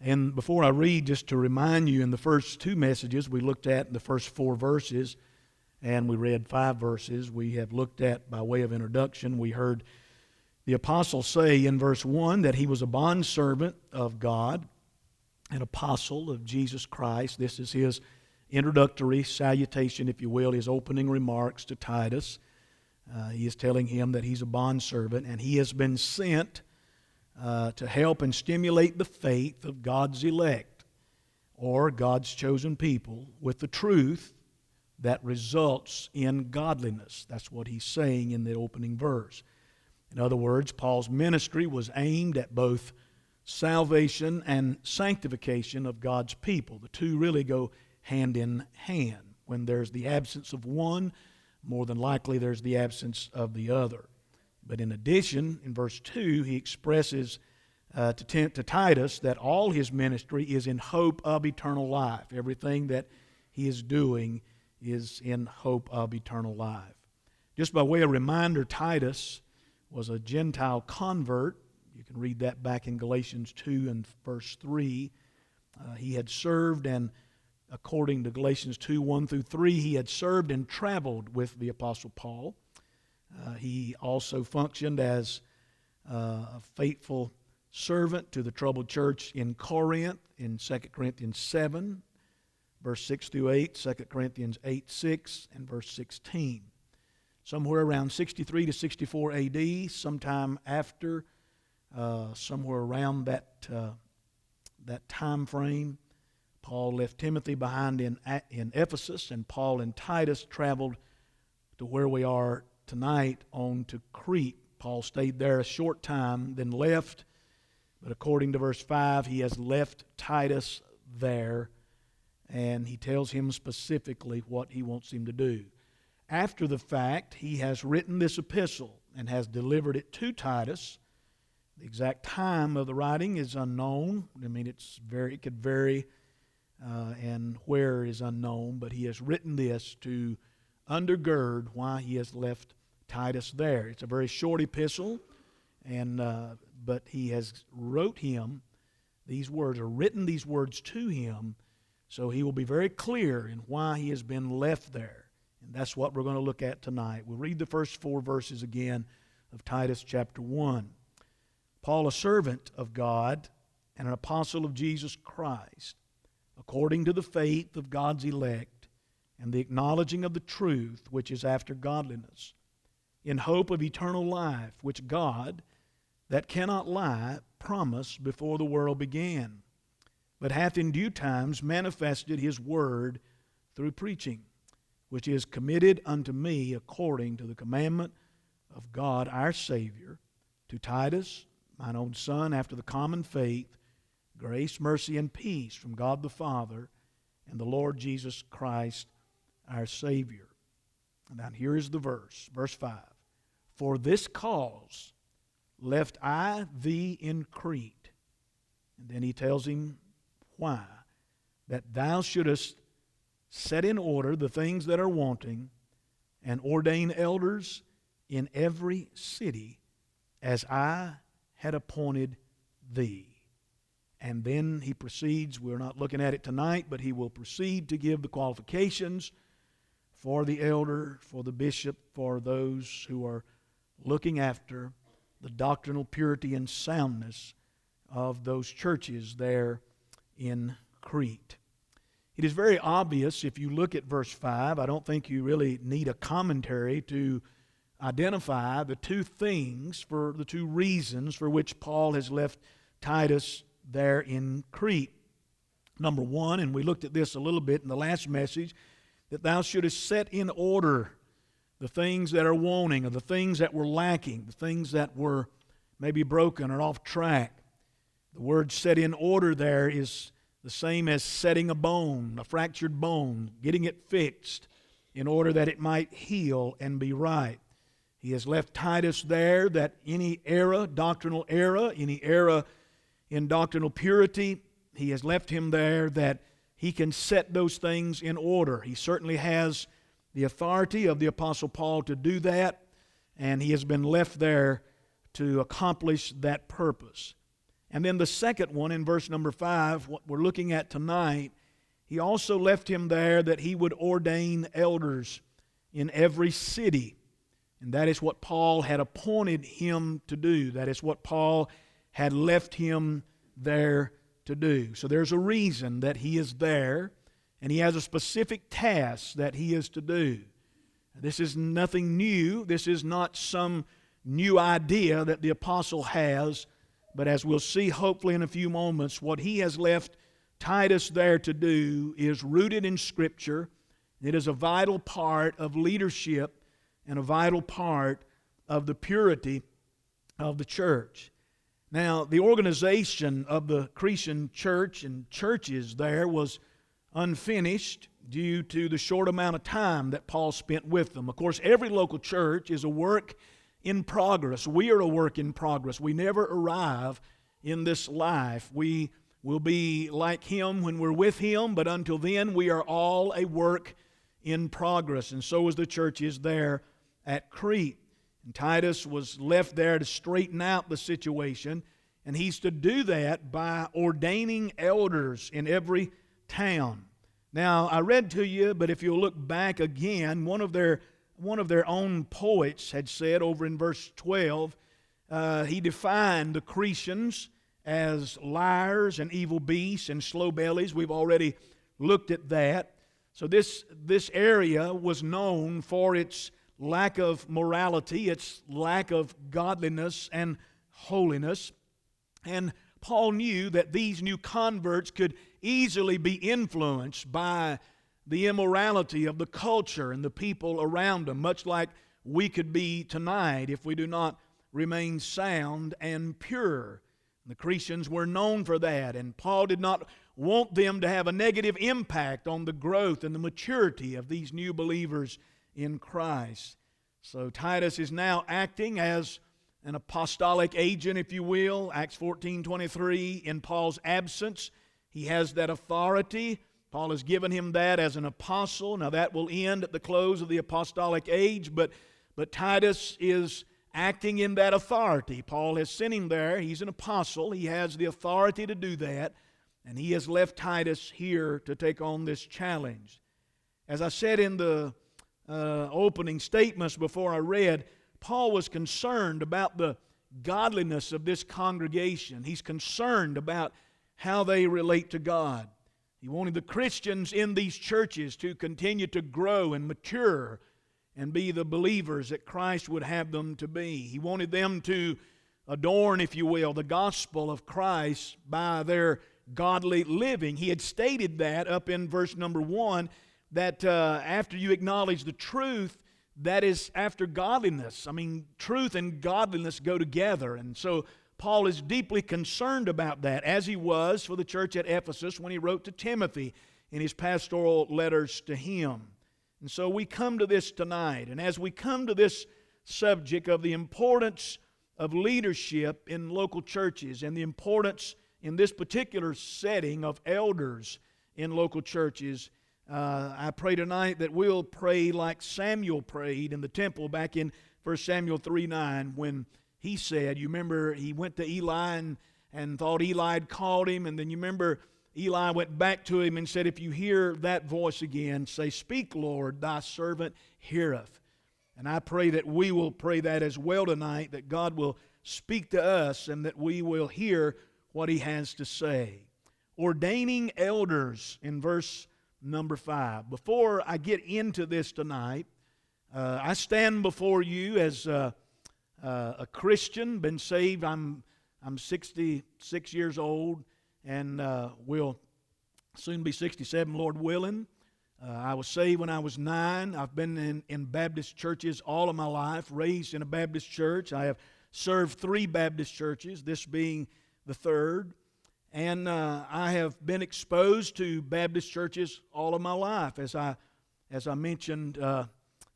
And before I read, just to remind you, in the first two messages we looked at the first four verses, and we read five verses. We have looked at, by way of introduction, we heard the apostle say in verse 1 that he was a bondservant of God, an apostle of Jesus Christ. This is his introductory salutation, if you will, his opening remarks to Titus. Uh, he is telling him that he's a bondservant and he has been sent uh, to help and stimulate the faith of God's elect or God's chosen people with the truth that results in godliness. That's what he's saying in the opening verse. In other words, Paul's ministry was aimed at both salvation and sanctification of God's people. The two really go hand in hand. When there's the absence of one, more than likely there's the absence of the other. But in addition, in verse 2, he expresses uh, to, to Titus that all his ministry is in hope of eternal life. Everything that he is doing is in hope of eternal life. Just by way of reminder, Titus was a Gentile convert. You can read that back in Galatians 2 and verse 3. Uh, he had served, and according to Galatians 2 1 through 3, he had served and traveled with the Apostle Paul. Uh, he also functioned as uh, a faithful servant to the troubled church in Corinth in 2 Corinthians 7 verse 6 through 8, 2 Corinthians 8 6, and verse 16. Somewhere around 63 to 64 AD, sometime after, uh, somewhere around that, uh, that time frame, Paul left Timothy behind in, in Ephesus, and Paul and Titus traveled to where we are tonight on to Crete. Paul stayed there a short time, then left, but according to verse 5, he has left Titus there and he tells him specifically what he wants him to do. After the fact, he has written this epistle and has delivered it to Titus. The exact time of the writing is unknown. I mean, it's very it could vary, uh, and where is unknown. But he has written this to undergird why he has left Titus there. It's a very short epistle, and uh, but he has wrote him these words or written these words to him so he will be very clear in why he has been left there. And that's what we're going to look at tonight. We'll read the first four verses again of Titus chapter 1. Paul, a servant of God and an apostle of Jesus Christ, according to the faith of God's elect and the acknowledging of the truth which is after godliness, in hope of eternal life, which God, that cannot lie, promised before the world began but hath in due times manifested his word through preaching, which is committed unto me according to the commandment of God our Savior, to Titus, mine own son, after the common faith, grace, mercy, and peace from God the Father and the Lord Jesus Christ our Savior. And now here is the verse, verse 5. For this cause left I thee in Crete. And then he tells him why? That thou shouldest set in order the things that are wanting and ordain elders in every city as I had appointed thee. And then he proceeds, we're not looking at it tonight, but he will proceed to give the qualifications for the elder, for the bishop, for those who are looking after the doctrinal purity and soundness of those churches there in Crete. It is very obvious if you look at verse 5. I don't think you really need a commentary to identify the two things for the two reasons for which Paul has left Titus there in Crete. Number one, and we looked at this a little bit in the last message, that thou shouldest set in order the things that are wanting, or the things that were lacking, the things that were maybe broken or off track. The word set in order there is the same as setting a bone, a fractured bone, getting it fixed in order that it might heal and be right. He has left Titus there that any error, doctrinal error, any error in doctrinal purity, he has left him there that he can set those things in order. He certainly has the authority of the Apostle Paul to do that, and he has been left there to accomplish that purpose. And then the second one in verse number 5, what we're looking at tonight, he also left him there that he would ordain elders in every city. And that is what Paul had appointed him to do. That is what Paul had left him there to do. So there's a reason that he is there, and he has a specific task that he is to do. This is nothing new. This is not some new idea that the apostle has, but as we'll see hopefully in a few moments, what he has left Titus there to do is rooted in Scripture. It is a vital part of leadership and a vital part of the purity of the church. Now, the organization of the Cretan church and churches there was unfinished due to the short amount of time that Paul spent with them. Of course, every local church is a work in progress. We are a work in progress. We never arrive in this life. We will be like him when we're with him, but until then, we are all a work in progress. And so is the church is there at Crete. And Titus was left there to straighten out the situation, and he's to do that by ordaining elders in every town. Now, I read to you, but if you'll look back again, one of their, one of their own poets had said over in verse 12, uh, he defined the Cretans as liars and evil beasts and slow bellies. We've already looked at that. So, this, this area was known for its lack of morality, its lack of godliness and holiness. And Paul knew that these new converts could easily be influenced by the immorality of the culture and the people around them, much like we could be tonight if we do not remain sound and pure. The Cretans were known for that, and Paul did not want them to have a negative impact on the growth and the maturity of these new believers in Christ. So Titus is now acting as an apostolic agent, if you will. Acts 14 23, in Paul's absence, he has that authority. Paul has given him that as an apostle. Now, that will end at the close of the apostolic age, but, but Titus is acting in that authority. Paul has sent him there. He's an apostle, he has the authority to do that, and he has left Titus here to take on this challenge. As I said in the uh, opening statements before I read, Paul was concerned about the godliness of this congregation. He's concerned about how they relate to God. He wanted the Christians in these churches to continue to grow and mature and be the believers that Christ would have them to be. He wanted them to adorn, if you will, the gospel of Christ by their godly living. He had stated that up in verse number one that uh, after you acknowledge the truth, that is after godliness. I mean, truth and godliness go together. And so Paul is deeply concerned about that, as he was for the church at Ephesus when he wrote to Timothy in his pastoral letters to him. And so we come to this tonight. And as we come to this subject of the importance of leadership in local churches and the importance in this particular setting of elders in local churches, uh, I pray tonight that we'll pray like Samuel prayed in the temple back in 1 Samuel 3 9 when he said, You remember, he went to Eli and, and thought Eli had called him, and then you remember Eli went back to him and said, If you hear that voice again, say, Speak, Lord, thy servant heareth. And I pray that we will pray that as well tonight, that God will speak to us and that we will hear what he has to say. Ordaining elders in verse number five. Before I get into this tonight, uh, I stand before you as a, uh, a Christian, been saved. I'm, I'm 66 years old and uh, will soon be 67, Lord willing. Uh, I was saved when I was nine. I've been in, in Baptist churches all of my life, raised in a Baptist church. I have served three Baptist churches, this being the third. And uh, I have been exposed to Baptist churches all of my life, as I, as I mentioned uh,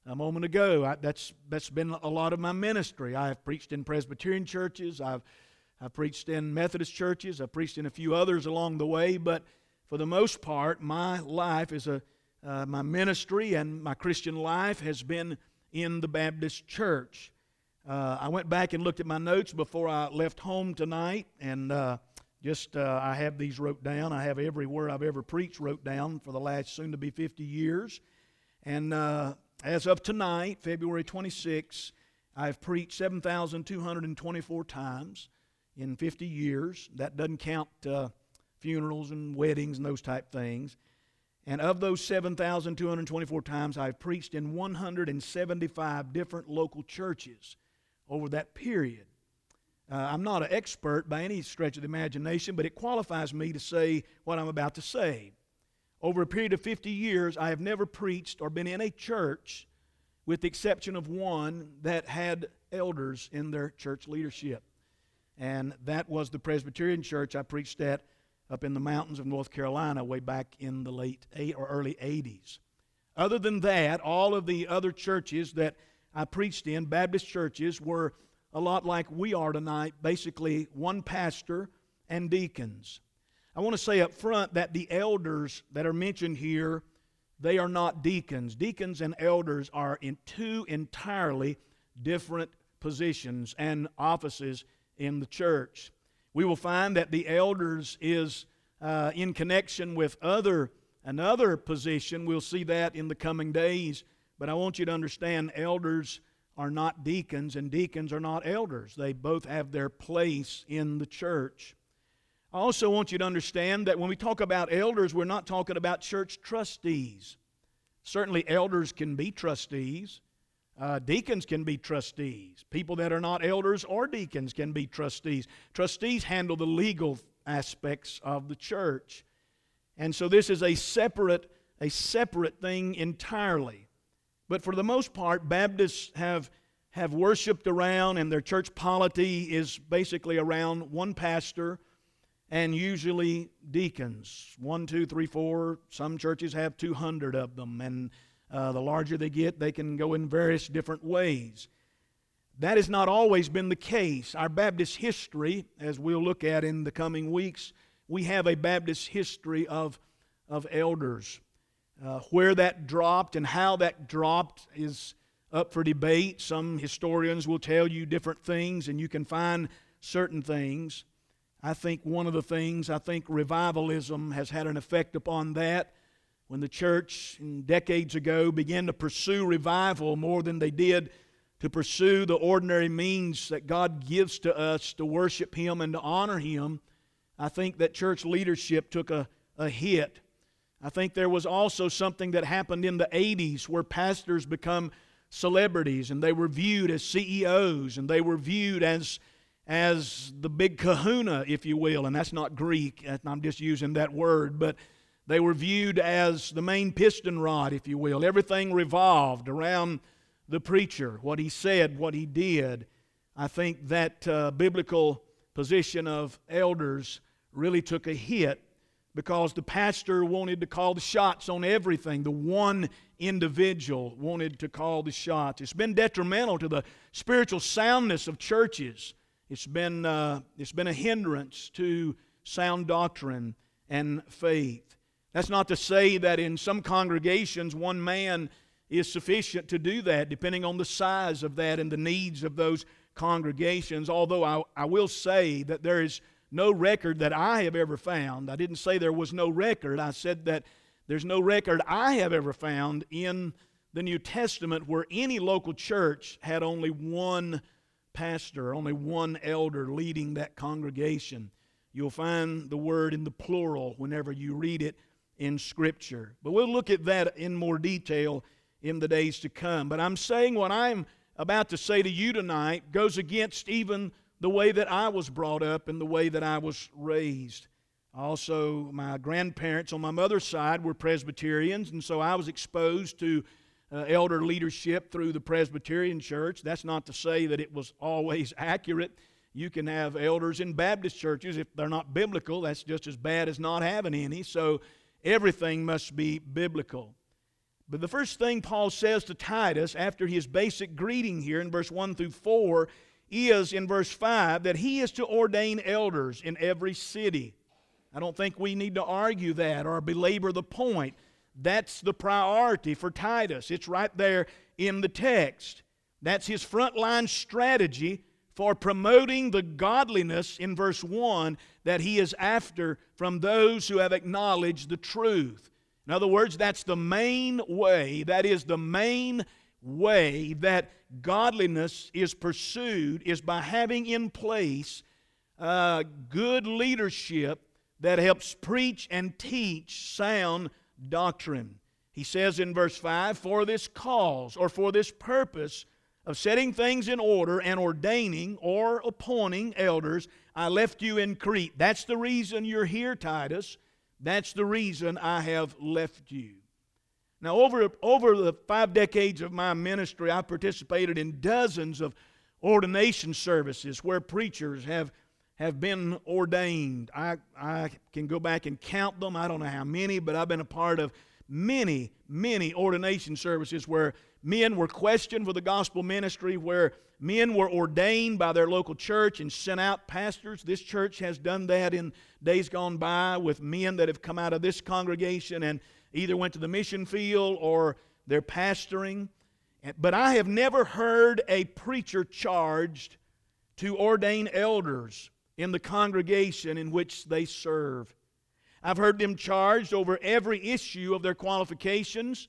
a moment ago. I, that's, that's been a lot of my ministry. I have preached in Presbyterian churches, I've, I've preached in Methodist churches, I've preached in a few others along the way, but for the most part, my life is a, uh, my ministry and my Christian life has been in the Baptist church. Uh, I went back and looked at my notes before I left home tonight, and uh, Just uh, I have these wrote down. I have everywhere I've ever preached wrote down for the last soon to be 50 years. And uh, as of tonight, February 26, I've preached 7,224 times in 50 years. That doesn't count uh, funerals and weddings and those type things. And of those 7,224 times, I've preached in 175 different local churches over that period. Uh, I'm not an expert by any stretch of the imagination, but it qualifies me to say what I'm about to say. Over a period of 50 years, I have never preached or been in a church, with the exception of one, that had elders in their church leadership. And that was the Presbyterian church I preached at up in the mountains of North Carolina way back in the late eight or early 80s. Other than that, all of the other churches that I preached in, Baptist churches, were a lot like we are tonight, basically one pastor and deacons. I want to say up front that the elders that are mentioned here, they are not deacons. Deacons and elders are in two entirely different positions and offices in the church. We will find that the elders is uh, in connection with other another position. We'll see that in the coming days. But I want you to understand elders are not deacons and deacons are not elders. They both have their place in the church. I also want you to understand that when we talk about elders, we're not talking about church trustees. Certainly, elders can be trustees. Uh, deacons can be trustees. People that are not elders or deacons can be trustees. Trustees handle the legal aspects of the church. And so this is a separate, a separate thing entirely. But for the most part, Baptists have, have worshiped around, and their church polity is basically around one pastor and usually deacons. One, two, three, four. Some churches have 200 of them, and uh, the larger they get, they can go in various different ways. That has not always been the case. Our Baptist history, as we'll look at in the coming weeks, we have a Baptist history of, of elders. Uh, where that dropped and how that dropped is up for debate. Some historians will tell you different things, and you can find certain things. I think one of the things, I think revivalism has had an effect upon that. When the church decades ago began to pursue revival more than they did to pursue the ordinary means that God gives to us to worship Him and to honor Him, I think that church leadership took a, a hit. I think there was also something that happened in the 80s where pastors become celebrities and they were viewed as CEOs and they were viewed as as the big kahuna, if you will, and that's not Greek, I'm just using that word, but they were viewed as the main piston rod, if you will. Everything revolved around the preacher, what he said, what he did. I think that uh, biblical position of elders really took a hit because the pastor wanted to call the shots on everything. The one individual wanted to call the shots. It's been detrimental to the spiritual soundness of churches. It's been, uh, it's been a hindrance to sound doctrine and faith. That's not to say that in some congregations one man is sufficient to do that, depending on the size of that and the needs of those congregations. Although I, I will say that there is no record that I have ever found. I didn't say there was no record. I said that there's no record I have ever found in the New Testament where any local church had only one pastor, only one elder leading that congregation. You'll find the word in the plural whenever you read it in Scripture. But we'll look at that in more detail in the days to come. But I'm saying what I'm about to say to you tonight goes against even the way that I was brought up and the way that I was raised. Also, my grandparents on my mother's side were Presbyterians, and so I was exposed to uh, elder leadership through the Presbyterian church. That's not to say that it was always accurate. You can have elders in Baptist churches. If they're not biblical, that's just as bad as not having any. So everything must be biblical. But the first thing Paul says to Titus after his basic greeting here in verse 1 through 4 is in verse 5 that he is to ordain elders in every city. I don't think we need to argue that or belabor the point. That's the priority for Titus. It's right there in the text. That's his frontline strategy for promoting the godliness in verse 1 that he is after from those who have acknowledged the truth. In other words, that's the main way, that is the main way that godliness is pursued, is by having in place uh, good leadership that helps preach and teach sound doctrine. He says in verse 5 For this cause, or for this purpose, of setting things in order and ordaining or appointing elders, I left you in Crete. That's the reason you're here, Titus. That's the reason I have left you. Now, over, over the five decades of my ministry, I participated in dozens of ordination services where preachers have, have been ordained. I, I can go back and count them. I don't know how many, but I've been a part of many, many ordination services where men were questioned for the gospel ministry, where men were ordained by their local church and sent out pastors. This church has done that in days gone by with men that have come out of this congregation and either went to the mission field or they're pastoring. But I have never heard a preacher charged to ordain elders in the congregation in which they serve. I've heard them charged over every issue of their qualifications,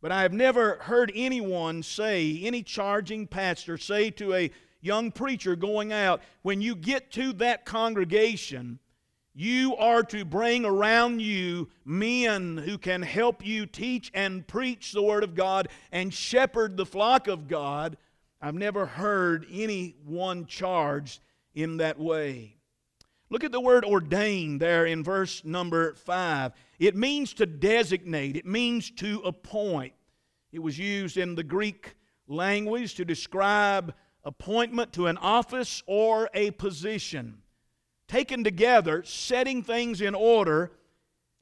but I have never heard anyone say, any charging pastor say to a young preacher going out, when you get to that congregation, you are to bring around you men who can help you teach and preach the Word of God and shepherd the flock of God. I've never heard anyone charged in that way. Look at the word ordained there in verse number 5. It means to designate, it means to appoint. It was used in the Greek language to describe appointment to an office or a position. Taken together, setting things in order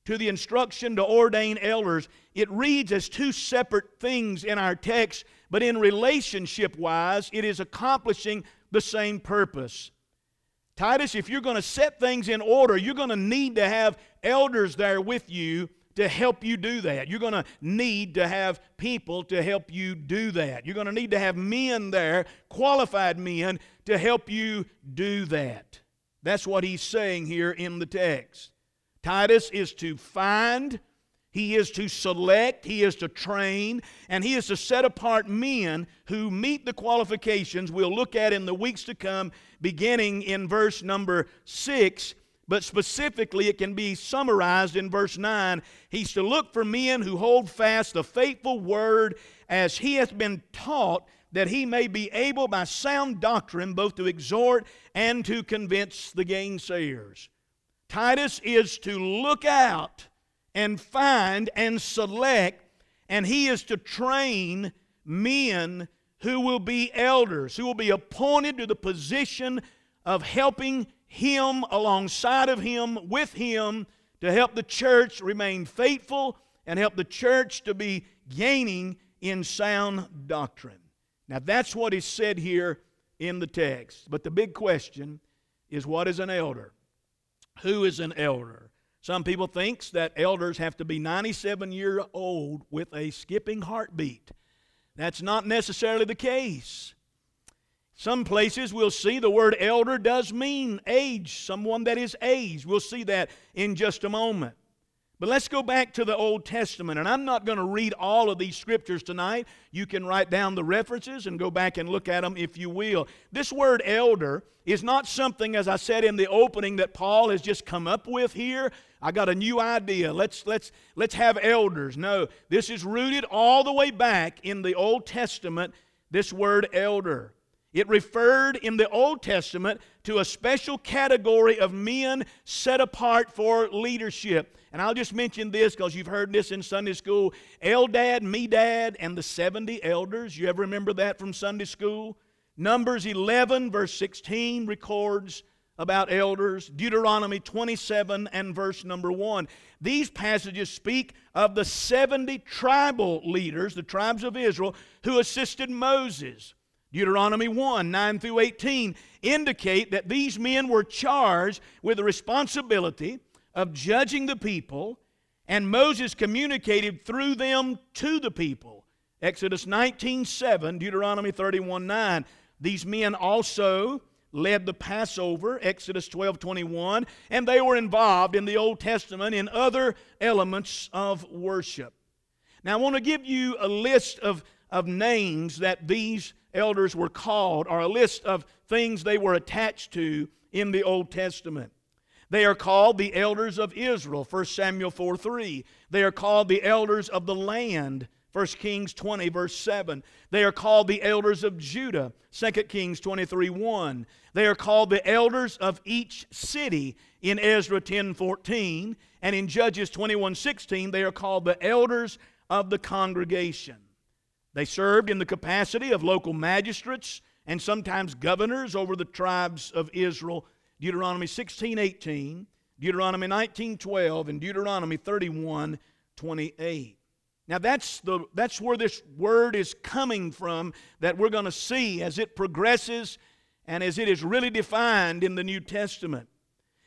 to the instruction to ordain elders, it reads as two separate things in our text, but in relationship wise, it is accomplishing the same purpose. Titus, if you're going to set things in order, you're going to need to have elders there with you to help you do that. You're going to need to have people to help you do that. You're going to need to have men there, qualified men, to help you do that. That's what he's saying here in the text. Titus is to find, he is to select, he is to train, and he is to set apart men who meet the qualifications we'll look at in the weeks to come, beginning in verse number 6. But specifically, it can be summarized in verse 9. He's to look for men who hold fast the faithful word as he has been taught, that he may be able by sound doctrine both to exhort and to convince the gainsayers. Titus is to look out and find and select, and he is to train men who will be elders, who will be appointed to the position of helping him alongside of him, with him, to help the church remain faithful and help the church to be gaining in sound doctrine. Now, that's what is said here in the text. But the big question is what is an elder? Who is an elder? Some people thinks that elders have to be 97 years old with a skipping heartbeat. That's not necessarily the case. Some places we'll see the word elder does mean age, someone that is aged. We'll see that in just a moment. But let's go back to the Old Testament, and I'm not going to read all of these scriptures tonight. You can write down the references and go back and look at them if you will. This word elder is not something, as I said in the opening, that Paul has just come up with here. I got a new idea. Let's, let's, let's have elders. No, this is rooted all the way back in the Old Testament, this word elder. It referred in the Old Testament to a special category of men set apart for leadership. And I'll just mention this because you've heard this in Sunday school. Eldad, Medad, and the 70 elders. You ever remember that from Sunday school? Numbers 11, verse 16, records about elders. Deuteronomy 27 and verse number 1. These passages speak of the 70 tribal leaders, the tribes of Israel, who assisted Moses. Deuteronomy 1 9 through 18 indicate that these men were charged with the responsibility of judging the people, and Moses communicated through them to the people. Exodus 19 7, Deuteronomy 31 9. These men also led the Passover, Exodus 12 21, and they were involved in the Old Testament in other elements of worship. Now, I want to give you a list of, of names that these elders were called, or a list of things they were attached to in the Old Testament. They are called the elders of Israel, 1 Samuel 4 3. They are called the elders of the land, 1 Kings 20, verse 7. They are called the elders of Judah, 2 Kings 23, 1. They are called the elders of each city in Ezra 10, 14. And in Judges 21, 16, they are called the elders of the congregation. They served in the capacity of local magistrates and sometimes governors over the tribes of Israel. Deuteronomy 16, 18, Deuteronomy 19, 12, and Deuteronomy 31, 28. Now, that's, the, that's where this word is coming from that we're going to see as it progresses and as it is really defined in the New Testament.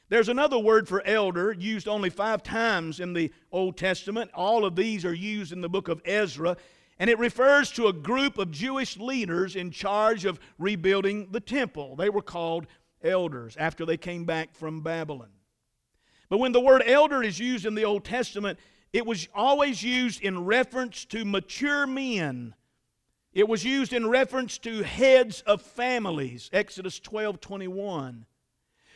There's another word for elder used only five times in the Old Testament. All of these are used in the book of Ezra, and it refers to a group of Jewish leaders in charge of rebuilding the temple. They were called elders after they came back from Babylon. But when the word elder is used in the Old Testament, it was always used in reference to mature men. It was used in reference to heads of families, Exodus 12 21.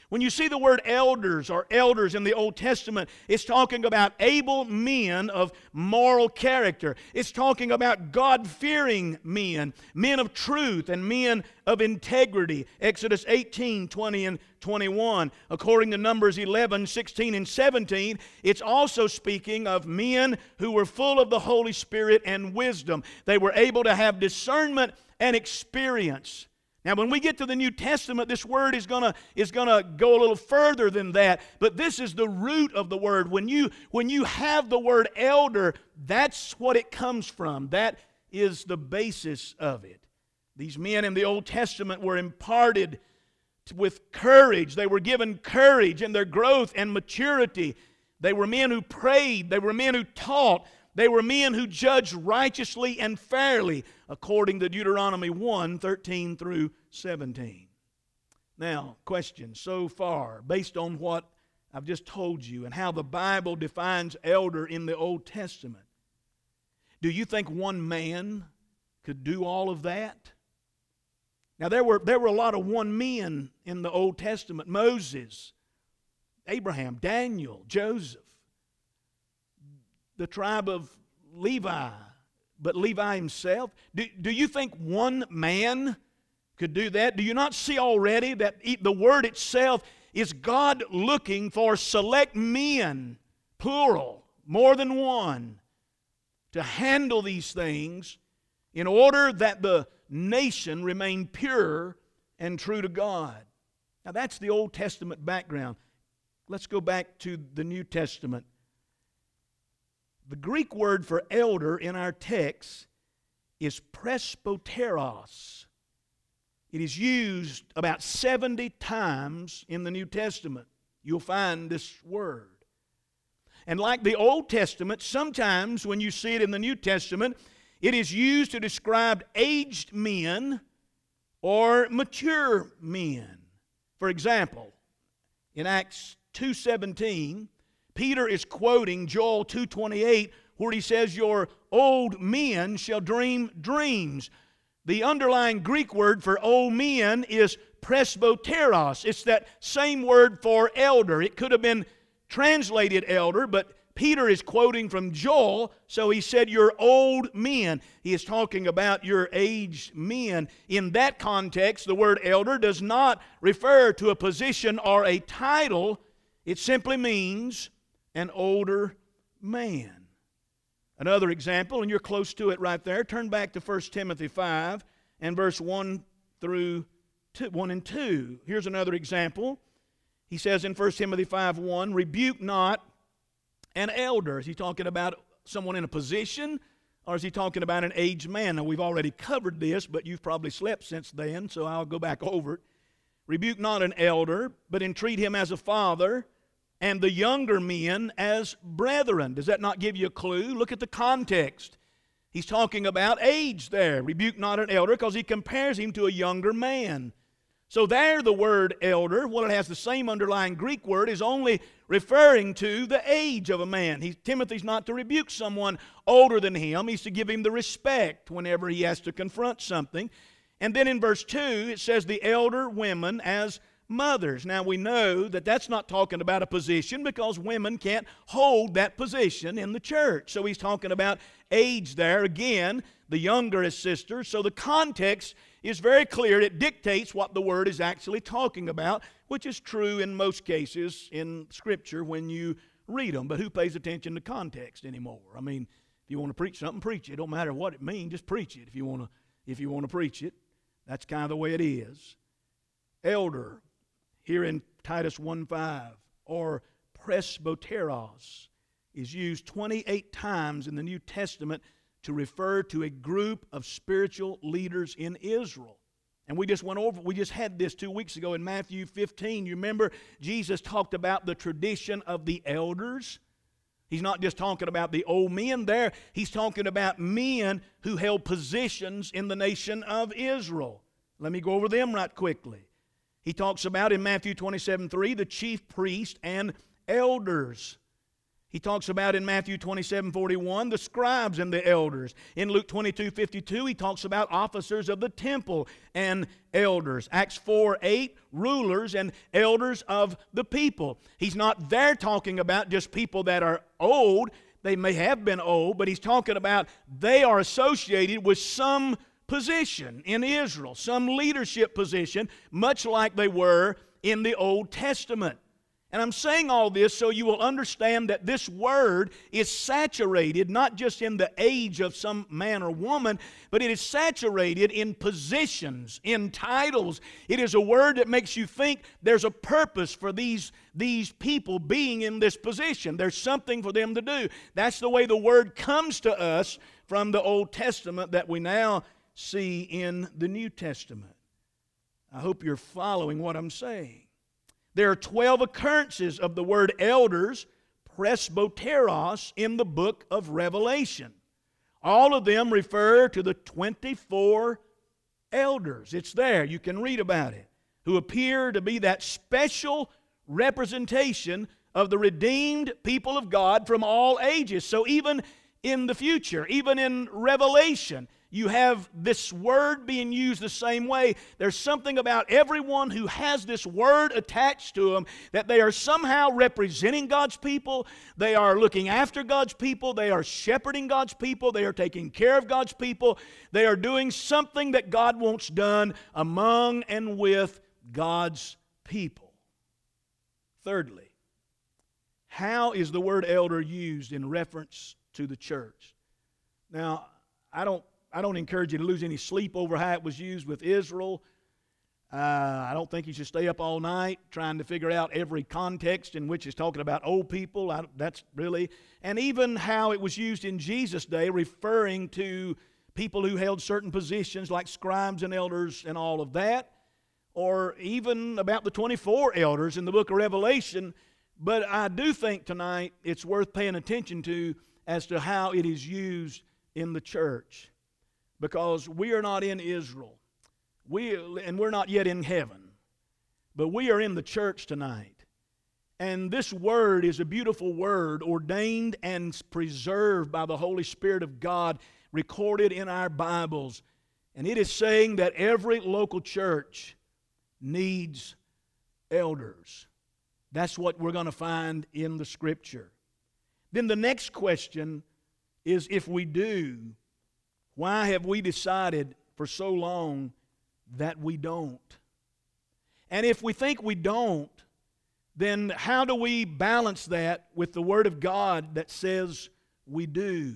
When you see the word elders or elders in the Old Testament, it's talking about able men of moral character. It's talking about God fearing men, men of truth, and men of integrity. Exodus 18 20 and 21. According to Numbers 11, 16, and 17, it's also speaking of men who were full of the Holy Spirit and wisdom. They were able to have discernment and experience. Now, when we get to the New Testament, this word is gonna, is gonna go a little further than that, but this is the root of the word. When you, when you have the word elder, that's what it comes from. That is the basis of it. These men in the Old Testament were imparted with courage. They were given courage in their growth and maturity. They were men who prayed, they were men who taught, they were men who judged righteously and fairly, according to Deuteronomy 1 13 through 17. Now, question so far, based on what I've just told you and how the Bible defines elder in the Old Testament, do you think one man could do all of that? Now, there were, there were a lot of one men in the Old Testament Moses, Abraham, Daniel, Joseph the tribe of Levi, but Levi himself. Do, do you think one man could do that? Do you not see already that the word itself is God looking for select men, plural, more than one, to handle these things in order that the nation remain pure and true to God? Now, that's the Old Testament background. Let's go back to the New Testament. The Greek word for elder in our text is presbyteros. It is used about 70 times in the New Testament. You'll find this word. And like the Old Testament, sometimes when you see it in the New Testament, it is used to describe aged men or mature men. For example, in Acts 2:17, Peter is quoting Joel 2:28 where he says your old men shall dream dreams. The underlying Greek word for old men is presbyteros. It's that same word for elder. It could have been translated elder, but Peter is quoting from Joel, so he said, Your old men. He is talking about your aged men. In that context, the word elder does not refer to a position or a title, it simply means an older man. Another example, and you're close to it right there. Turn back to 1 Timothy 5 and verse 1 through 2, 1 and 2. Here's another example. He says in 1 Timothy 5 1, rebuke not an elder. Is he talking about someone in a position or is he talking about an aged man? Now, we've already covered this, but you've probably slept since then, so I'll go back over it. Rebuke not an elder, but entreat him as a father and the younger men as brethren. Does that not give you a clue? Look at the context. He's talking about age there. Rebuke not an elder because he compares him to a younger man. So, there, the word elder, while it has the same underlying Greek word, is only referring to the age of a man. He, Timothy's not to rebuke someone older than him, he's to give him the respect whenever he has to confront something. And then in verse 2, it says, the elder women as mothers. Now, we know that that's not talking about a position because women can't hold that position in the church. So, he's talking about age there. Again, the younger as sisters. So, the context is very clear. It dictates what the word is actually talking about, which is true in most cases in Scripture when you read them. But who pays attention to context anymore? I mean, if you want to preach something, preach it. It don't matter what it means, just preach it if you want to if you want to preach it. That's kind of the way it is. Elder, here in Titus 1:5, or presbyteros, is used 28 times in the New Testament to refer to a group of spiritual leaders in Israel. And we just went over, we just had this two weeks ago in Matthew 15. You remember Jesus talked about the tradition of the elders. He's not just talking about the old men there, he's talking about men who held positions in the nation of Israel. Let me go over them right quickly. He talks about in Matthew 27 3 the chief priest and elders. He talks about in Matthew 27 41 the scribes and the elders. In Luke 22 52, he talks about officers of the temple and elders. Acts 4 8, rulers and elders of the people. He's not there talking about just people that are old. They may have been old, but he's talking about they are associated with some position in Israel, some leadership position, much like they were in the Old Testament. And I'm saying all this so you will understand that this word is saturated not just in the age of some man or woman, but it is saturated in positions, in titles. It is a word that makes you think there's a purpose for these, these people being in this position. There's something for them to do. That's the way the word comes to us from the Old Testament that we now see in the New Testament. I hope you're following what I'm saying. There are 12 occurrences of the word elders, presbyteros, in the book of Revelation. All of them refer to the 24 elders. It's there, you can read about it, who appear to be that special representation of the redeemed people of God from all ages. So even in the future, even in Revelation, you have this word being used the same way. There's something about everyone who has this word attached to them that they are somehow representing God's people. They are looking after God's people. They are shepherding God's people. They are taking care of God's people. They are doing something that God wants done among and with God's people. Thirdly, how is the word elder used in reference to the church? Now, I don't I don't encourage you to lose any sleep over how it was used with Israel. Uh, I don't think you should stay up all night trying to figure out every context in which it's talking about old people. I, that's really, and even how it was used in Jesus' day, referring to people who held certain positions like scribes and elders and all of that, or even about the 24 elders in the book of Revelation. But I do think tonight it's worth paying attention to as to how it is used in the church because we are not in Israel. We, and we're not yet in heaven. But we are in the church tonight. And this word is a beautiful word, ordained and preserved by the Holy Spirit of God, recorded in our Bibles. And it is saying that every local church needs elders. That's what we're going to find in the Scripture. Then the next question is if we do, why have we decided for so long that we don't? And if we think we don't, then how do we balance that with the Word of God that says we do?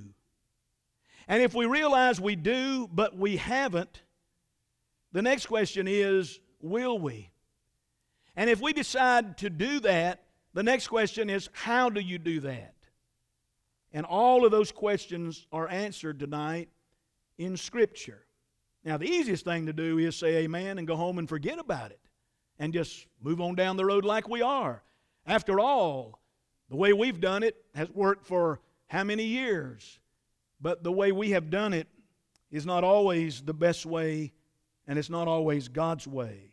And if we realize we do, but we haven't, the next question is will we? And if we decide to do that, the next question is how do you do that? And all of those questions are answered tonight in Scripture. Now, the easiest thing to do is say amen and go home and forget about it and just move on down the road like we are. After all, the way we've done it has worked for how many years? But the way we have done it is not always the best way, and it's not always God's way.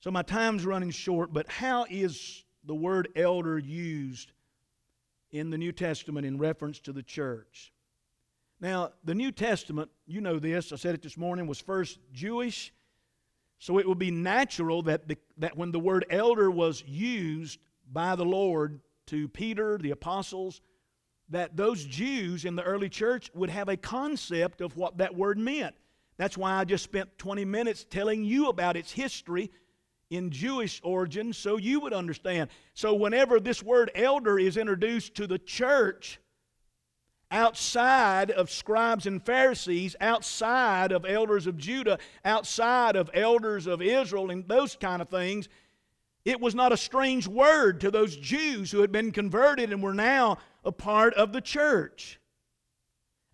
So my time's running short, but how is the word elder used in the New Testament in reference to the church? Now, the New Testament, you know this, I said it this morning, was first Jewish. So it would be natural that, the, that when the word elder was used by the Lord to Peter, the apostles, that those Jews in the early church would have a concept of what that word meant. That's why I just spent 20 minutes telling you about its history in Jewish origin so you would understand. So, whenever this word elder is introduced to the church, outside of scribes and Pharisees, outside of elders of Judah, outside of elders of Israel, and those kind of things, it was not a strange word to those Jews who had been converted and were now a part of the church.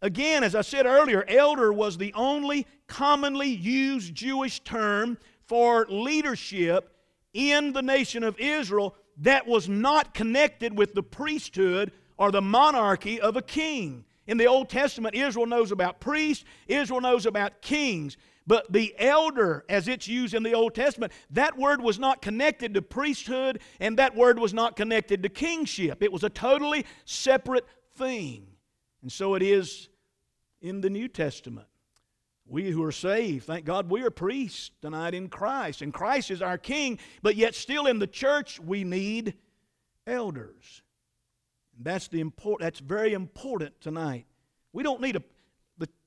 Again, as I said earlier, elder was the only commonly used Jewish term for leadership in the nation of Israel that was not connected with the priesthood or the monarchy of a king. In the Old Testament, Israel knows about priests, Israel knows about kings. But the elder, as it's used in the Old Testament, that word was not connected to priesthood and that word was not connected to kingship. It was a totally separate thing. And so it is in the New Testament. We who are saved, thank God we are priests tonight in Christ, and Christ is our king, but yet still in the church we need elders. That's the important that's very important tonight. We don't need a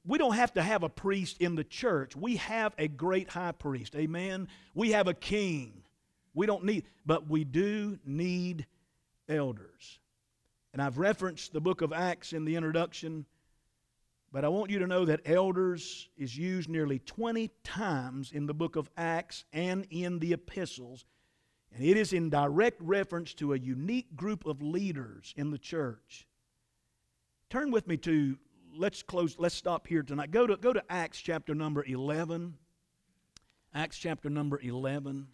we don't have to have a priest in the church. We have a great high priest. Amen. We have a king. We don't need, but we do need elders. And I've referenced the book of Acts in the introduction, but I want you to know that elders is used nearly 20 times in the book of Acts and in the epistles. And it is in direct reference to a unique group of leaders in the church. Turn with me to let's close, let's stop here tonight. Go to, go to Acts chapter number 11. Acts chapter number 11.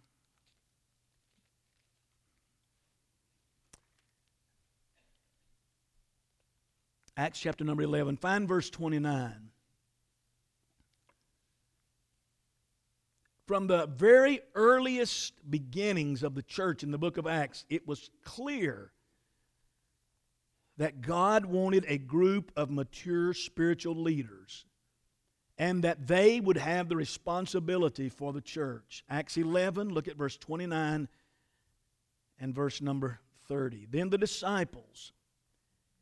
Acts chapter number 11. Find verse 29. From the very earliest beginnings of the church in the book of Acts, it was clear that God wanted a group of mature spiritual leaders and that they would have the responsibility for the church. Acts 11, look at verse 29 and verse number 30. Then the disciples,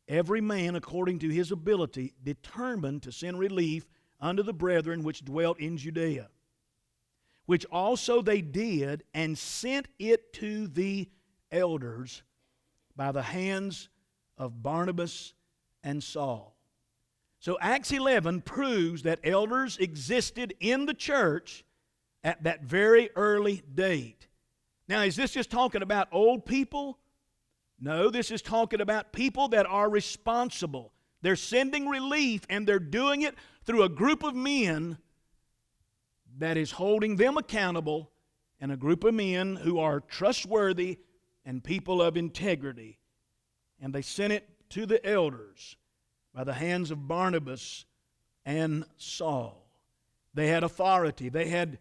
every man according to his ability, determined to send relief unto the brethren which dwelt in Judea, which also they did, and sent it to the elders by the hands of Barnabas and Saul. So Acts 11 proves that elders existed in the church at that very early date. Now, is this just talking about old people? No, this is talking about people that are responsible. They're sending relief and they're doing it through a group of men that is holding them accountable and a group of men who are trustworthy and people of integrity and they sent it to the elders by the hands of Barnabas and Saul. They had authority. They had,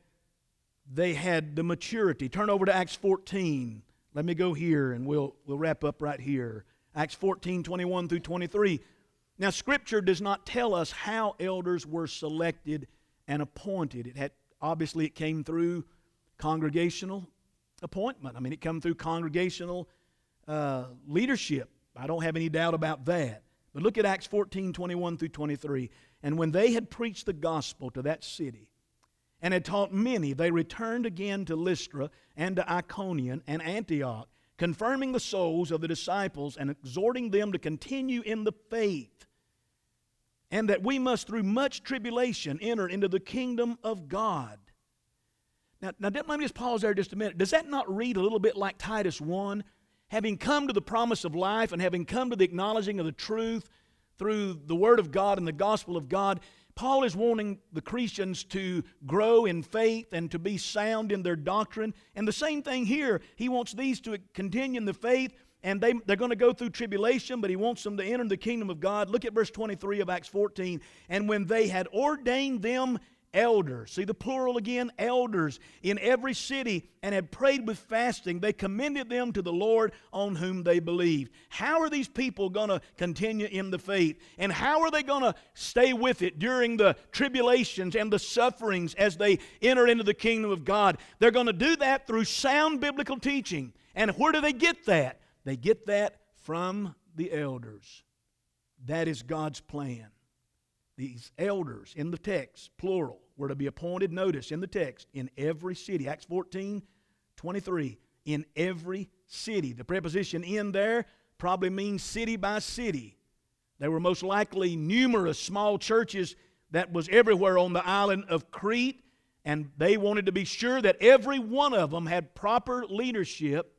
they had the maturity. Turn over to Acts 14. Let me go here and we'll, we'll wrap up right here. Acts 14, 21 through 23. Now, Scripture does not tell us how elders were selected and appointed. It had obviously it came through congregational appointment. I mean, it came through congregational uh, leadership. I don't have any doubt about that. But look at Acts 14 21 through 23. And when they had preached the gospel to that city and had taught many, they returned again to Lystra and to Iconium and Antioch, confirming the souls of the disciples and exhorting them to continue in the faith, and that we must through much tribulation enter into the kingdom of God. Now, now let me just pause there just a minute. Does that not read a little bit like Titus 1? having come to the promise of life and having come to the acknowledging of the truth through the Word of God and the gospel of God, Paul is wanting the Christians to grow in faith and to be sound in their doctrine. And the same thing here. He wants these to continue in the faith and they, they're going to go through tribulation, but he wants them to enter the kingdom of God. Look at verse 23 of Acts 14. And when they had ordained them elders, see the plural again, elders in every city, and had prayed with fasting, they commended them to the Lord on whom they believed. How are these people going to continue in the faith? And how are they going to stay with it during the tribulations and the sufferings as they enter into the kingdom of God? They're going to do that through sound biblical teaching. And where do they get that? They get that from the elders. That is God's plan. These elders in the text, plural, were to be appointed, notice in the text, in every city. Acts 14, 23. In every city. The preposition in there probably means city by city. There were most likely numerous small churches that was everywhere on the island of Crete, and they wanted to be sure that every one of them had proper leadership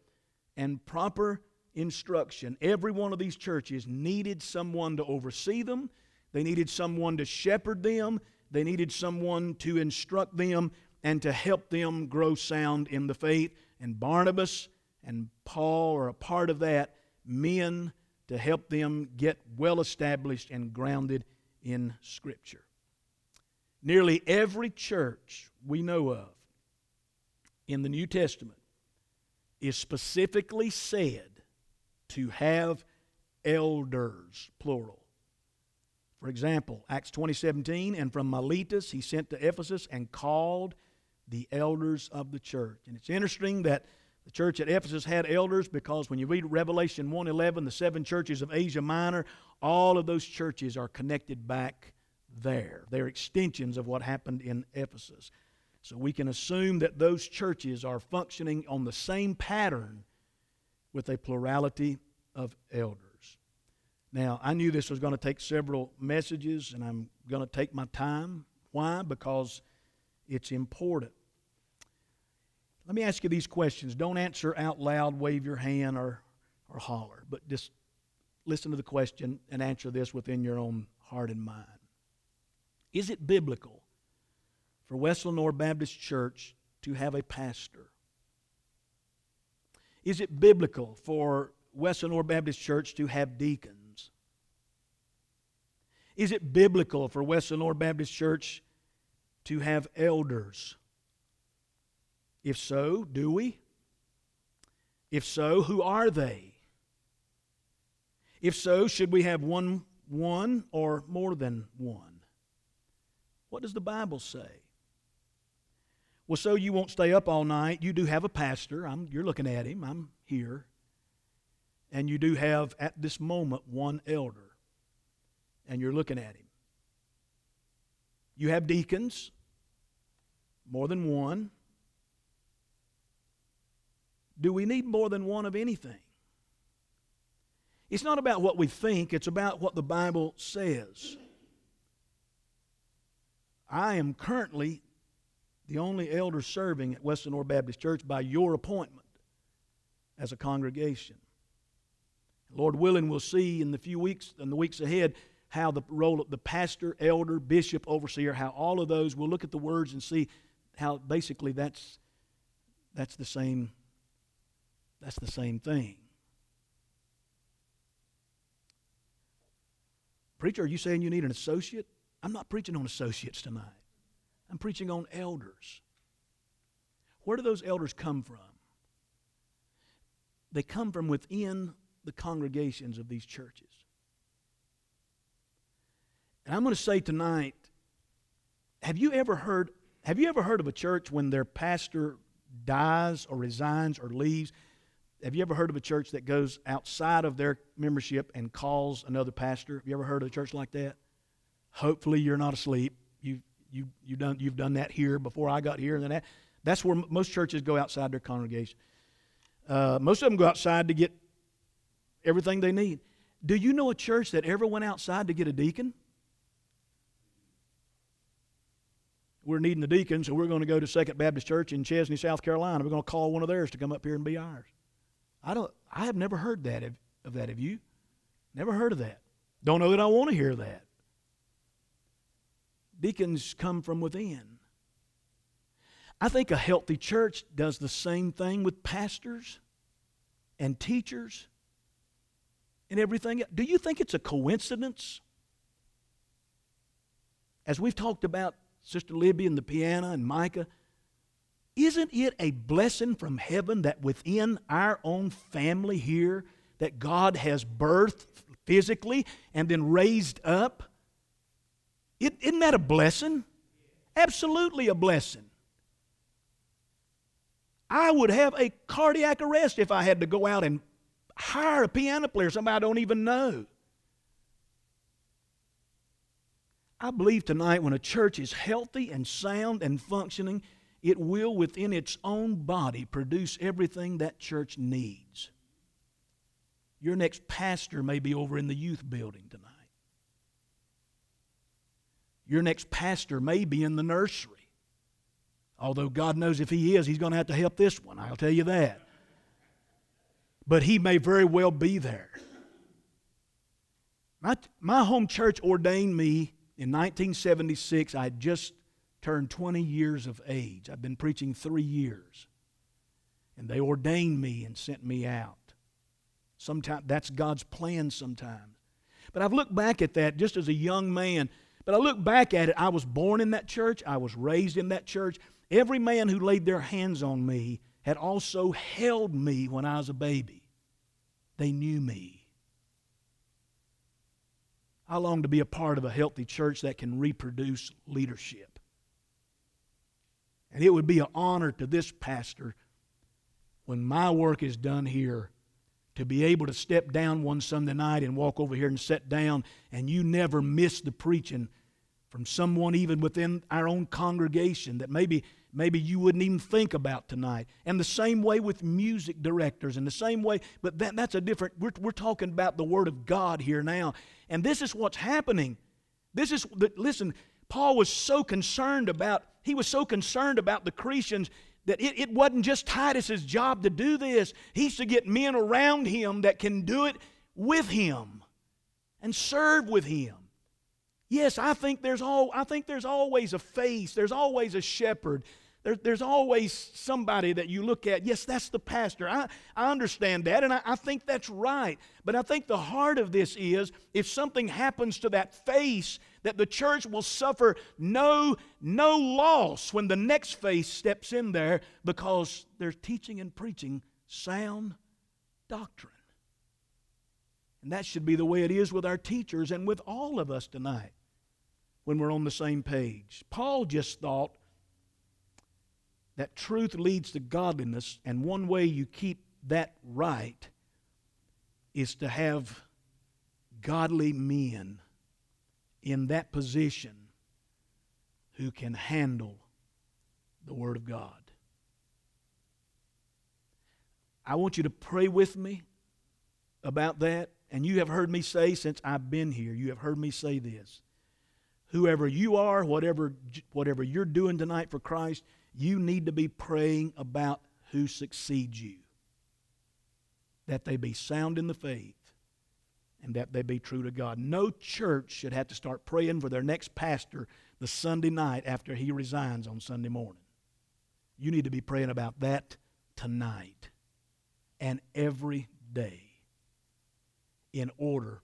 and proper instruction. Every one of these churches needed someone to oversee them, they needed someone to shepherd them, they needed someone to instruct them and to help them grow sound in the faith. And Barnabas and Paul are a part of that, men to help them get well established and grounded in Scripture. Nearly every church we know of in the New Testament is specifically said to have elders, plural. For example, Acts 20:17, and from Miletus he sent to Ephesus and called the elders of the church. And it's interesting that the church at Ephesus had elders because when you read Revelation 1:11, the seven churches of Asia Minor, all of those churches are connected back there. They're extensions of what happened in Ephesus. So we can assume that those churches are functioning on the same pattern with a plurality of elders. Now, I knew this was going to take several messages, and I'm going to take my time. Why? Because it's important. Let me ask you these questions. Don't answer out loud, wave your hand, or, or holler, but just listen to the question and answer this within your own heart and mind. Is it biblical for West Lenoir Baptist Church to have a pastor? Is it biblical for West Lenoir Baptist Church to have deacons? Is it biblical for West Lenoir Baptist Church to have elders? If so, do we? If so, who are they? If so, should we have one, one or more than one? What does the Bible say? Well, so you won't stay up all night. You do have a pastor. I'm, you're looking at him. I'm here. And you do have, at this moment, one elder. And you're looking at him. You have deacons, more than one. Do we need more than one of anything? It's not about what we think, it's about what the Bible says. I am currently the only elder serving at Western Lenoir Baptist Church by your appointment as a congregation. Lord willing, we'll see in the few weeks and the weeks ahead how the role of the pastor, elder, bishop, overseer, how all of those, we'll look at the words and see how basically that's that's the same that's the same thing. Preacher, are you saying you need an associate? I'm not preaching on associates tonight. I'm preaching on elders. Where do those elders come from? They come from within the congregations of these churches. And I'm going to say tonight, have you ever heard have you ever heard of a church when their pastor dies or resigns or leaves? Have you ever heard of a church that goes outside of their membership and calls another pastor? Have you ever heard of a church like that? Hopefully you're not asleep. You you, done, you've done that here before I got here. And then that, that's where most churches go outside their congregation. Uh, most of them go outside to get everything they need. Do you know a church that ever went outside to get a deacon? We're needing a deacon, so we're going to go to Second Baptist Church in Chesnee, South Carolina. We're going to call one of theirs to come up here and be ours. I don't. I have never heard that of, of that. Have you? Never heard of that. Don't know that I want to hear that. Deacons come from within. I think a healthy church does the same thing with pastors and teachers and everything. Do you think it's a coincidence? As we've talked about Sister Libby and the piano and Micah, isn't it a blessing from heaven that within our own family here that God has birthed physically and then raised up? Is isn't that a blessing? Absolutely a blessing. I would have a cardiac arrest if I had to go out and hire a piano player, somebody I don't even know. I believe tonight when a church is healthy and sound and functioning, it will within its own body produce everything that church needs. Your next pastor may be over in the youth building tonight. Your next pastor may be in the nursery. Although God knows if he is, he's going to have to help this one, I'll tell you that. But he may very well be there. My, my home church ordained me in 1976, I had just turned 20 years of age. I've been preaching three years. And they ordained me and sent me out. Sometimes that's God's plan sometimes. But I've looked back at that just as a young man. But I look back at it, I was born in that church, I was raised in that church. Every man who laid their hands on me had also held me when I was a baby. They knew me. I long to be a part of a healthy church that can reproduce leadership. And it would be an honor to this pastor when my work is done here to be able to step down one Sunday night and walk over here and sit down and you never miss the preaching from someone even within our own congregation that maybe maybe you wouldn't even think about tonight. And the same way with music directors, and the same way, but that, that's a different, we're, we're talking about the Word of God here now. And this is what's happening. This is, listen, Paul was so concerned about, he was so concerned about the Christians that it, it wasn't just Titus's job to do this. He's to get men around him that can do it with him and serve with him. Yes, I think there's all I think there's always a face, there's always a shepherd, there, there's always somebody that you look at. Yes, that's the pastor. I, I understand that, and I, I think that's right. But I think the heart of this is if something happens to that face, that the church will suffer no, no loss when the next face steps in there because they're teaching and preaching sound doctrine. And that should be the way it is with our teachers and with all of us tonight when we're on the same page. Paul just thought that truth leads to godliness, and one way you keep that right is to have godly men in that position who can handle the Word of God. I want you to pray with me about that. And you have heard me say since I've been here, you have heard me say this. Whoever you are, whatever, whatever you're doing tonight for Christ, you need to be praying about who succeeds you. That they be sound in the faith and that they be true to God. No church should have to start praying for their next pastor the Sunday night after he resigns on Sunday morning. You need to be praying about that tonight and every day in order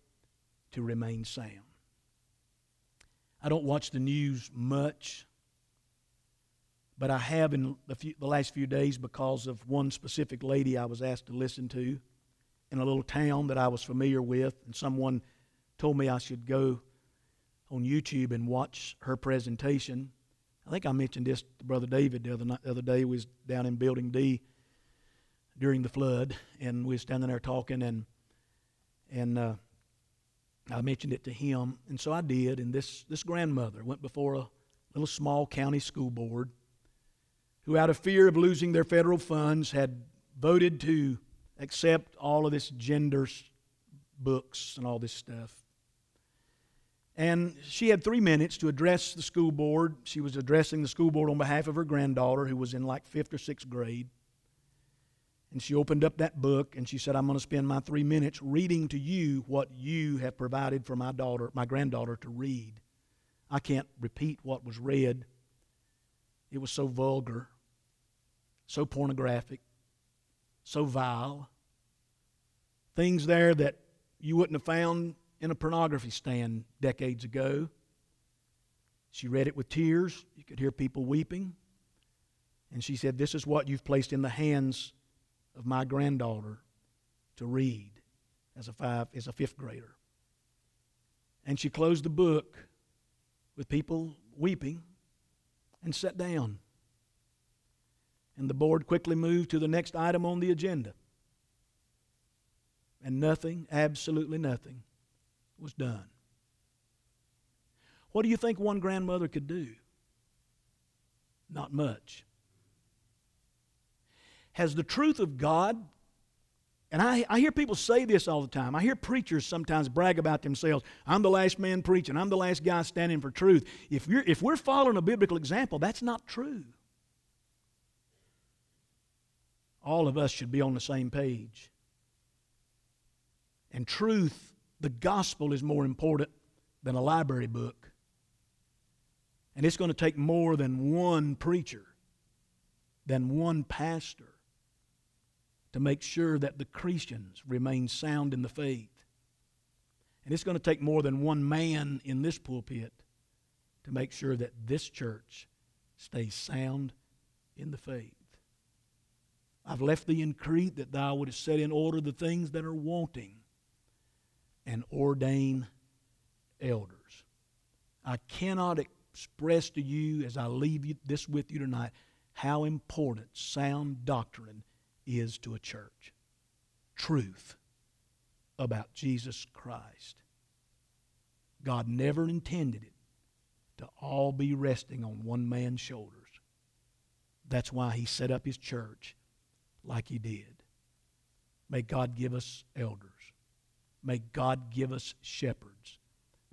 to remain sound. I don't watch the news much. But I have in the, few, the last few days because of one specific lady I was asked to listen to in a little town that I was familiar with, and someone told me I should go on YouTube and watch her presentation. I think I mentioned this to Brother David the other, night, the other day. We was down in Building D during the flood, and we was standing there talking, and and uh, I mentioned it to him, and so I did. And this this grandmother went before a little small county school board, who, out of fear of losing their federal funds, had voted to accept all of this gender books and all this stuff. And she had three minutes to address the school board. She was addressing the school board on behalf of her granddaughter, who was in like fifth or sixth grade. And she opened up that book and she said, I'm going to spend my three minutes reading to you what you have provided for my daughter, my granddaughter, to read. I can't repeat what was read. It was so vulgar so pornographic, so vile. Things there that you wouldn't have found in a pornography stand decades ago. She read it with tears. You could hear people weeping. And she said, This is what you've placed in the hands of my granddaughter to read as a, five, as a fifth grader. And she closed the book with people weeping and sat down. And the board quickly moved to the next item on the agenda. And nothing, absolutely nothing, was done. What do you think one grandmother could do? Not much. Has the truth of God, and I, I hear people say this all the time. I hear preachers sometimes brag about themselves. I'm the last man preaching, I'm the last guy standing for truth. If, you're, if we're following a biblical example, that's not true. All of us should be on the same page. And truth, the gospel, is more important than a library book. And it's going to take more than one preacher, than one pastor to make sure that the Christians remain sound in the faith. And it's going to take more than one man in this pulpit to make sure that this church stays sound in the faith. I've left thee in Crete that thou wouldst set in order the things that are wanting and ordain elders. I cannot express to you as I leave you, this with you tonight how important sound doctrine is to a church truth about Jesus Christ. God never intended it to all be resting on one man's shoulders. That's why he set up his church like he did. May God give us elders. May God give us shepherds.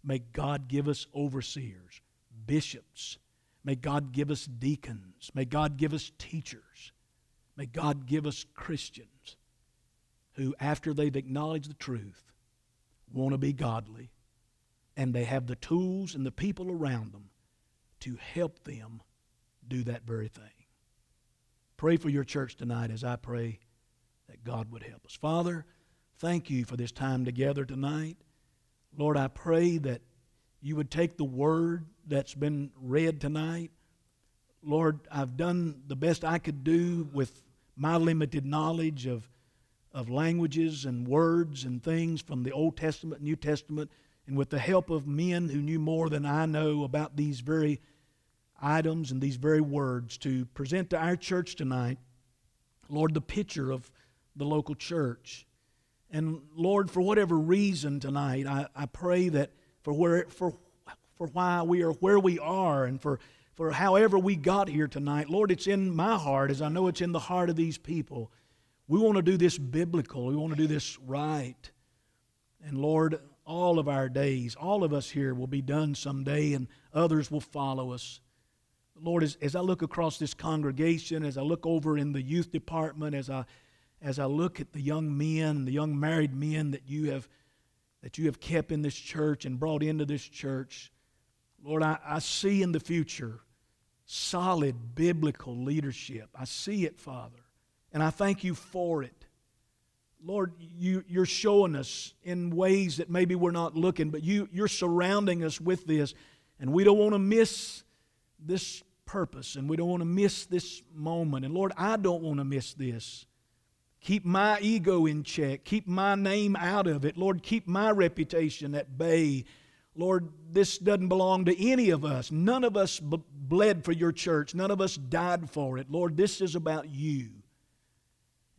May God give us overseers, bishops. May God give us deacons. May God give us teachers. May God give us Christians who, after they've acknowledged the truth, want to be godly and they have the tools and the people around them to help them do that very thing. Pray for your church tonight as I pray that God would help us. Father, thank you for this time together tonight. Lord, I pray that you would take the word that's been read tonight. Lord, I've done the best I could do with my limited knowledge of, of languages and words and things from the Old Testament, New Testament, and with the help of men who knew more than I know about these very items and these very words to present to our church tonight, Lord, the picture of the local church. And Lord, for whatever reason tonight, I, I pray that for where for for why we are where we are and for for however we got here tonight. Lord, it's in my heart, as I know it's in the heart of these people. We want to do this biblical, we want to do this right. And Lord, all of our days, all of us here will be done someday, and others will follow us. Lord, as, as I look across this congregation, as I look over in the youth department, as I as I look at the young men, the young married men that you have that you have kept in this church and brought into this church, Lord, I, I see in the future solid biblical leadership. I see it, Father, and I thank you for it. Lord, you, you're showing us in ways that maybe we're not looking, but you, you're surrounding us with this, and we don't want to miss this purpose, and we don't want to miss this moment. And Lord, I don't want to miss this. Keep my ego in check. Keep my name out of it. Lord, keep my reputation at bay. Lord, this doesn't belong to any of us. None of us bled for your church. None of us died for it. Lord, this is about you.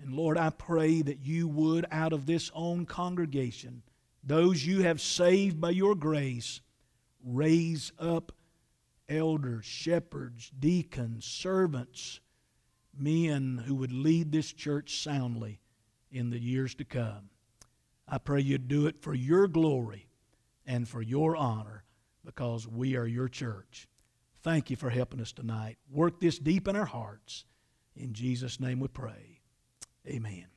And Lord, I pray that you would, out of this own congregation, those you have saved by your grace, raise up elders, shepherds, deacons, servants, men who would lead this church soundly in the years to come. I pray you do it for your glory and for your honor because we are your church. Thank you for helping us tonight. Work this deep in our hearts. In Jesus' name we pray. Amen.